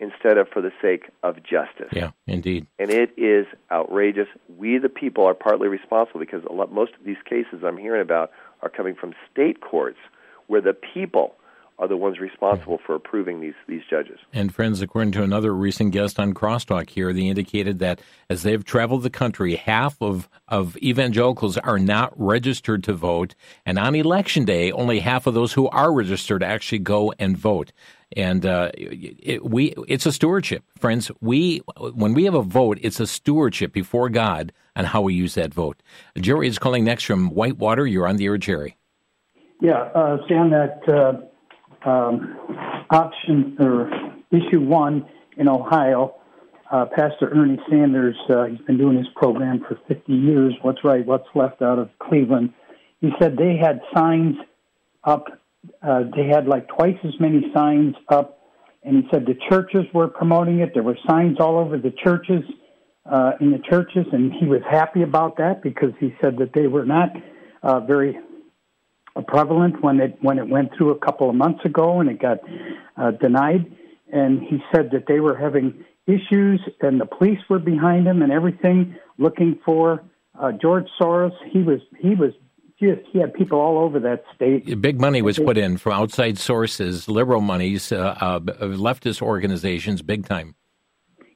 instead of for the sake of justice. Yeah, indeed. And it is outrageous. We, the people, are partly responsible because a lot, most of these cases I'm hearing about are coming from state courts where the people are the ones responsible for approving these these judges. And friends, according to another recent guest on Crosstalk here, they indicated that as they've traveled the country, half of of evangelicals are not registered to vote, and on election day, only half of those who are registered actually go and vote. And uh, it, we, it's a stewardship, friends. We, when we have a vote, it's a stewardship before God on how we use that vote. Jerry is calling next from Whitewater. You're on the air, Jerry. Yeah, uh, Sam, that uh, um, option or issue one in Ohio, uh, Pastor Ernie Sanders, uh, he's been doing his program for 50 years. What's right, what's left out of Cleveland. He said they had signs up. Uh, they had like twice as many signs up, and he said the churches were promoting it. There were signs all over the churches, uh, in the churches, and he was happy about that because he said that they were not uh, very prevalent when it when it went through a couple of months ago and it got uh, denied. And he said that they were having issues and the police were behind him and everything, looking for uh, George Soros. He was he was just he had people all over that state. Big money was put in from outside sources, liberal monies, uh, uh, leftist organizations, big time.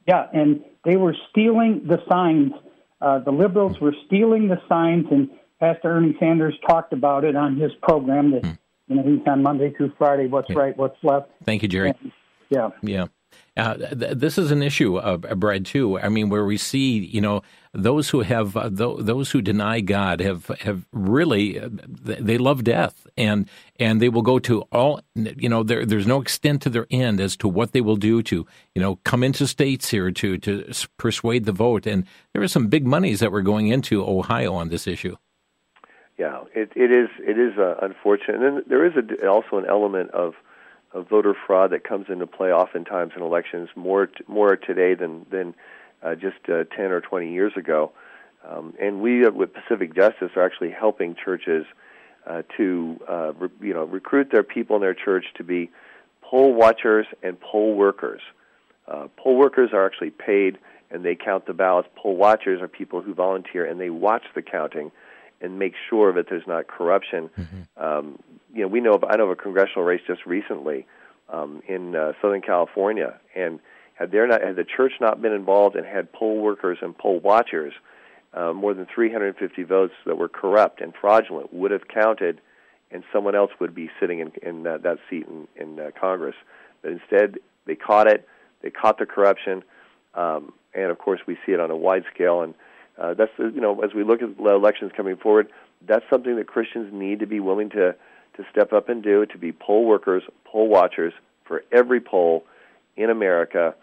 Yeah, and they were stealing the signs. Uh, the liberals were stealing the signs and Pastor Ernie Sanders talked about it on his program that mm. you know he's on Monday through Friday. What's yeah. right, what's left. Thank you, Jerry. And, yeah, yeah. Uh, th- this is an issue, uh, Brad, too. I mean, where we see, you know, those who have uh, th- those who deny God have have really uh, they love death, and and they will go to all, you know, there, there's no extent to their end as to what they will do to, you know, come into states here to to persuade the vote. And there are some big monies that were going into Ohio on this issue. Yeah, it it is it is uh, unfortunate, and then there is a, also an element of of voter fraud that comes into play oftentimes in elections more t- more today than than uh, just uh, ten or twenty years ago. Um, and we uh, with Pacific Justice are actually helping churches uh, to uh, re- you know recruit their people in their church to be poll watchers and poll workers. Uh, poll workers are actually paid and they count the ballots. Poll watchers are people who volunteer and they watch the counting and make sure that there's not corruption. Mm-hmm. Um, you know, we know of, I know of a congressional race just recently um, in uh, Southern California, and had there not had the church not been involved and had poll workers and poll watchers, uh, more than 350 votes that were corrupt and fraudulent would have counted, and someone else would be sitting in, in that, that seat in, in uh, Congress. But instead, they caught it. They caught the corruption, um, and of course, we see it on a wide scale. And uh, that's you know as we look at elections coming forward, that's something that Christians need to be willing to to step up and do to be poll workers, poll watchers for every poll in America,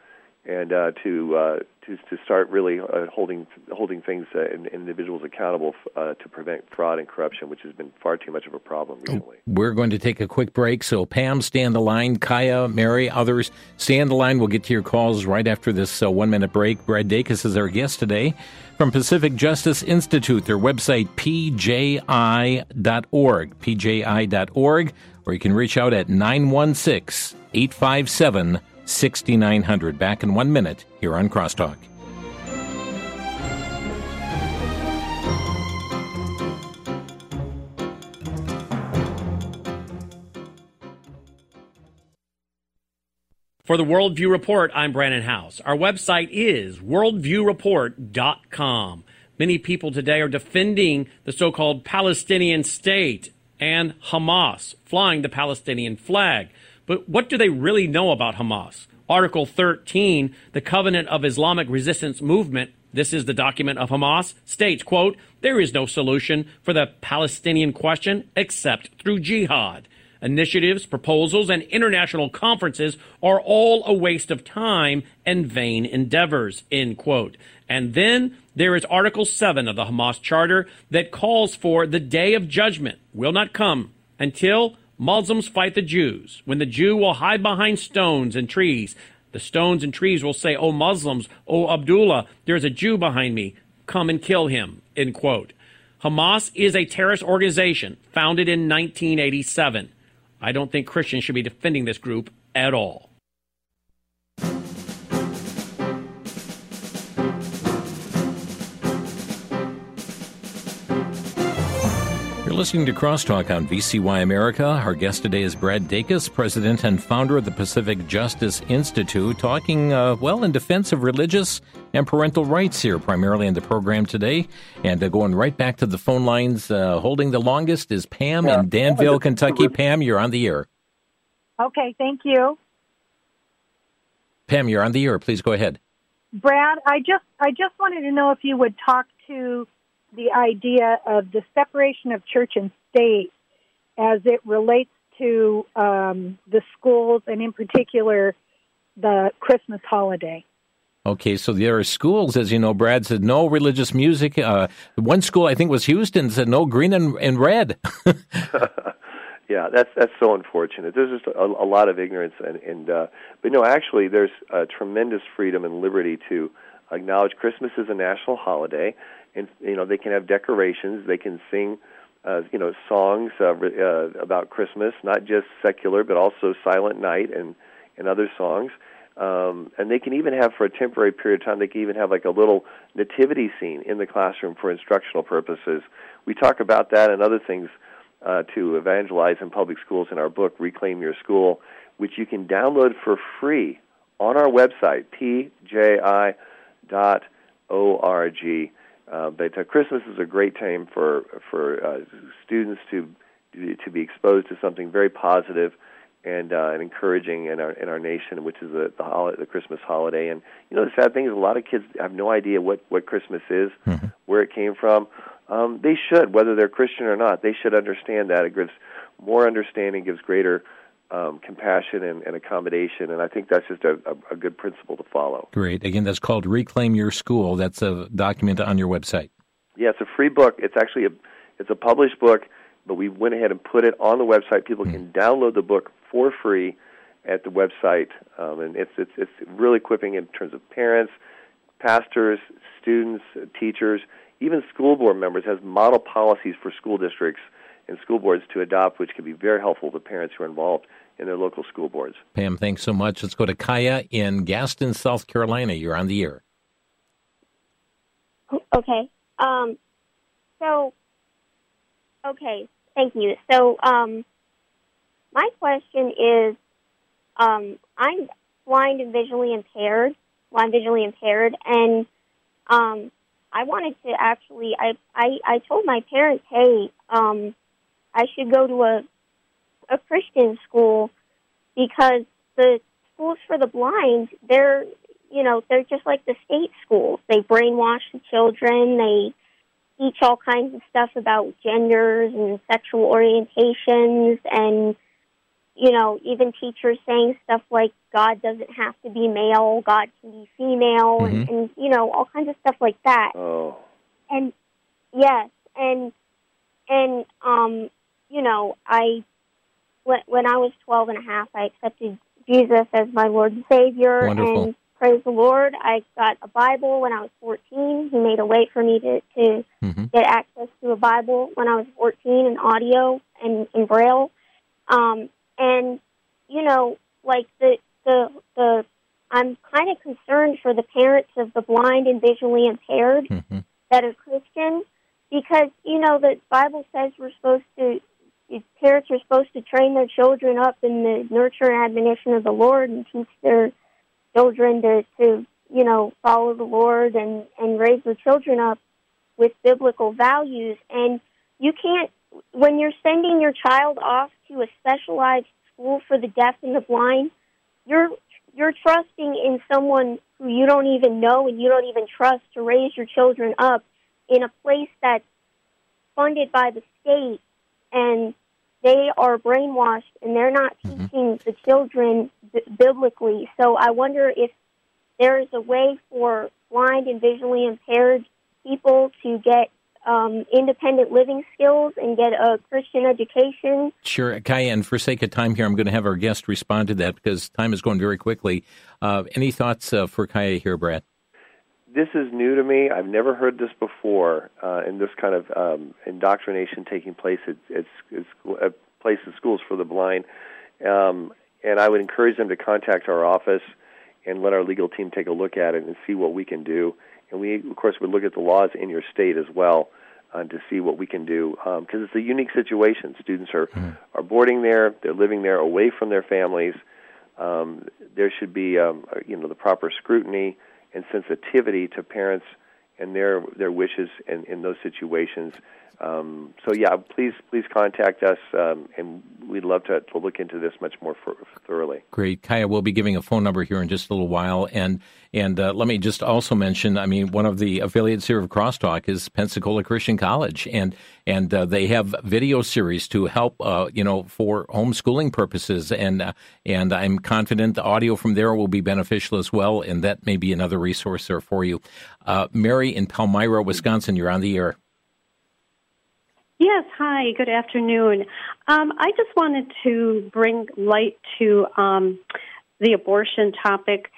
and uh, to uh, to to start really uh, holding holding things uh, and individuals accountable uh, to prevent fraud and corruption, which has been far too much of a problem recently. We're going to take a quick break. So Pam, stand the line. Kaya, Mary, others, stand the line. We'll get to your calls right after this uh, one minute break. Brad Dacus is our guest today from Pacific Justice Institute. Their website pji.org, pji.org, or you can reach out at 916 857 6900. Back in one minute here on Crosstalk. For the Worldview Report, I'm Brannon Howse. Our website is worldviewreport.com. Many people today are defending the so called Palestinian state and Hamas, flying the Palestinian flag. But what do they really know about Hamas? Article 13, the Covenant of Islamic Resistance Movement, this is the document of Hamas, states, quote, there is no solution for the Palestinian question except through jihad. Initiatives, proposals, and international conferences are all a waste of time and vain endeavors, end quote. And then there is Article 7 of the Hamas Charter that calls for the day of judgment will not come until Muslims fight the Jews. When the Jew will hide behind stones and trees, the stones and trees will say, O Muslims, O Abdullah, there's a Jew behind me. Come and kill him. End quote. Hamas is a terrorist organization founded in 1987. I don't think Christians should be defending this group at all. Listening to Crosstalk on VCY America. Our guest today is Brad Dacus, president and founder of the Pacific Justice Institute, talking, uh, well, in defense of religious and parental rights here, primarily in the program today. And uh, going right back to the phone lines, uh, holding the longest is Pam yeah. in Danville, Kentucky. Pam, you're on the air. Okay, thank you. Pam, you're on the air. Please go ahead. Brad, I just I just wanted to know if you would talk to the idea of the separation of church and state as it relates to um, the schools and, in particular, the Christmas holiday. Okay, so there are schools, as you know, Brad said no religious music. Uh, one school, I think, was Houston, said no green and, and red. yeah, that's that's so unfortunate. There's just a, a lot of ignorance, and, and uh, but no, actually, there's a tremendous freedom and liberty to acknowledge Christmas is a national holiday and you know they can have decorations. They can sing uh, you know songs uh, uh, about christmas not just secular but also silent night and and other songs. Um, and they can even have for a temporary period of time they can even have like a little nativity scene in the classroom for instructional purposes. We talk about that and other things uh, to evangelize in public schools in our book reclaim your school which you can download for free on our website pji dot org uh, but uh, Christmas is a great time for for uh, students to to be exposed to something very positive and uh, and encouraging in our in our nation, which is the the, holiday, the Christmas holiday. And you know, the sad thing is, a lot of kids have no idea what what Christmas is, mm-hmm. where it came from. Um, they should, whether they're Christian or not, they should understand that. It gives more understanding, gives greater um, compassion and, and, accommodation, and I think that's just a, a, a, good principle to follow. Great. Again, that's called Reclaim Your School. That's a document on your website. Yeah, it's a free book. It's actually a it's a published book, but we went ahead and put it on the website. People mm. can download the book for free at the website, um, and it's it's it's really equipping in terms of parents, pastors, students, teachers, even school board members. Has model policies for school districts and school boards to adopt, which can be very helpful to parents who are involved in their local school boards. Pam, thanks so much. Let's go to Kaya in Gaston, South Carolina. You're on the air. Okay. Um, so, okay, thank you. So, um, my question is um, I'm blind and visually impaired, blind visually impaired, and um, I wanted to actually, I, I, I told my parents, hey, um, I should go to a a Christian school because the schools for the blind, they're you know, they're just like the state schools. They brainwash the children, they teach all kinds of stuff about genders and sexual orientations and you know, even teachers saying stuff like God doesn't have to be male, God can be female, mm-hmm. and, and you know, all kinds of stuff like that. Oh. And yes, and and um, you know, I when I was 12 and a half, I accepted Jesus as my Lord and Savior. Wonderful. And praise the Lord, I got a Bible when I was 14. He made a way for me to, to mm-hmm. get access to a Bible when I was 14 in audio and in Braille. Um, and, you know, like the, the, the, I'm kind of concerned for the parents of the blind and visually impaired mm-hmm. that are Christian because, you know, the Bible says we're supposed to parents are supposed to train their children up in the nurture and admonition of the Lord and teach their children to, to you know, follow the Lord and, and raise their children up with biblical values. And you can't, when you're sending your child off to a specialized school for the deaf and the blind, you're you're trusting in someone who you don't even know and you don't even trust to raise your children up in a place that's funded by the state and they are brainwashed and they're not mm-hmm. teaching the children b- biblically. So I wonder if there is a way for blind and visually impaired people to get um, independent living skills and get a Christian education. Sure, Kaya, and for sake of time here, I'm going to have our guest respond to that because time is going very quickly. Uh, any thoughts uh, for Kaya here, Brad? This is new to me. I've never heard this before, uh, and this kind of um, indoctrination taking place at, at, at places, schools for the blind. Um, and I would encourage them to contact our office and let our legal team take a look at it and see what we can do. And we, of course, would look at the laws in your state as well uh, to see what we can do because um, it's a unique situation. Students are mm-hmm. are boarding there, they're living there away from their families. Um, there should be um, uh, you know the proper scrutiny and sensitivity to parents and their their wishes in, in those situations. Um, so yeah, please please contact us, um, and we'd love to, to look into this much more for, thoroughly. Great, Kaya. We'll be giving a phone number here in just a little while, and and uh, let me just also mention. I mean, one of the affiliates here of Crosstalk is Pensacola Christian College, and and uh, they have video series to help uh, you know for homeschooling purposes, and uh, and I'm confident the audio from there will be beneficial as well, and that may be another resource there for you. Uh, Mary in Palmyra, Wisconsin, you're on the air. Yes, hi, good afternoon. Um, I just wanted to bring light to um, the abortion topic.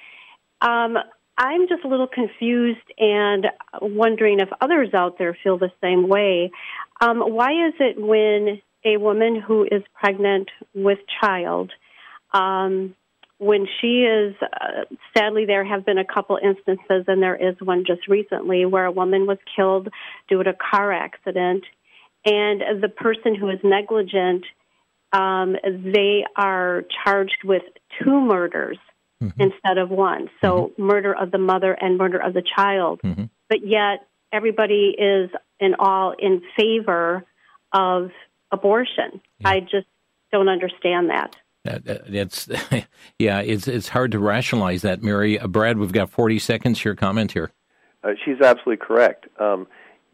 Um, I'm just a little confused and wondering if others out there feel the same way. Um, why is it when a woman who is pregnant with child, um, when she is, uh, sadly, there have been a couple instances, and there is one just recently, where a woman was killed due to a car accident and the person who is negligent, um, they are charged with two murders mm-hmm. instead of one. So mm-hmm. murder of the mother and murder of the child. Mm-hmm. But yet everybody is in all in favor of abortion. Yeah. I just don't understand that. it's yeah, it's it's hard to rationalize that, Mary. Uh, Brad, we've got forty seconds. Your comment here. Uh, she's absolutely correct. Um,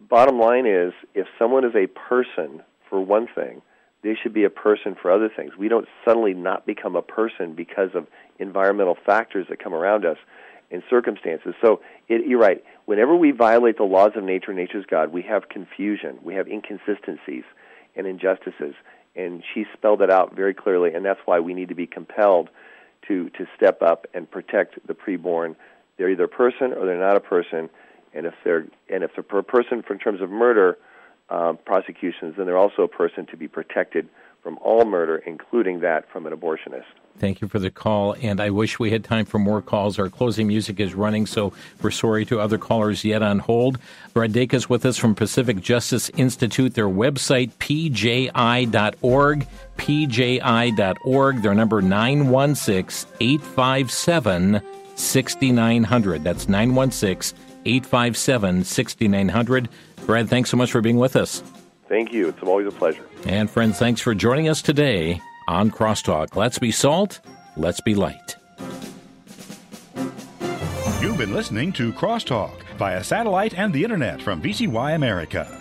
bottom line is if someone is a person for one thing, they should be a person for other things. We don't suddenly not become a person because of environmental factors that come around us and circumstances. So it, you're right. Whenever we violate the laws of nature, nature's God, we have confusion, we have inconsistencies and injustices. And she spelled it out very clearly, and that's why we need to be compelled to to step up and protect the preborn. They're either a person or they're not a person and if they're and if they're a person for in terms of murder um, prosecutions, then they're also a person to be protected from all murder, including that from an abortionist. Thank you for the call, and I wish we had time for more calls. Our closing music is running, so we're sorry to other callers yet on hold. Brad Dacus is with us from Pacific Justice Institute. Their website, pji.org, pji.org. Their number, 916 857 6900. That's 916 857 6900. Brad, thanks so much for being with us. Thank you. It's always a pleasure. And friends, thanks for joining us today on Crosstalk. Let's be salt, let's be light. You've been listening to Crosstalk via satellite and the internet from VCY America.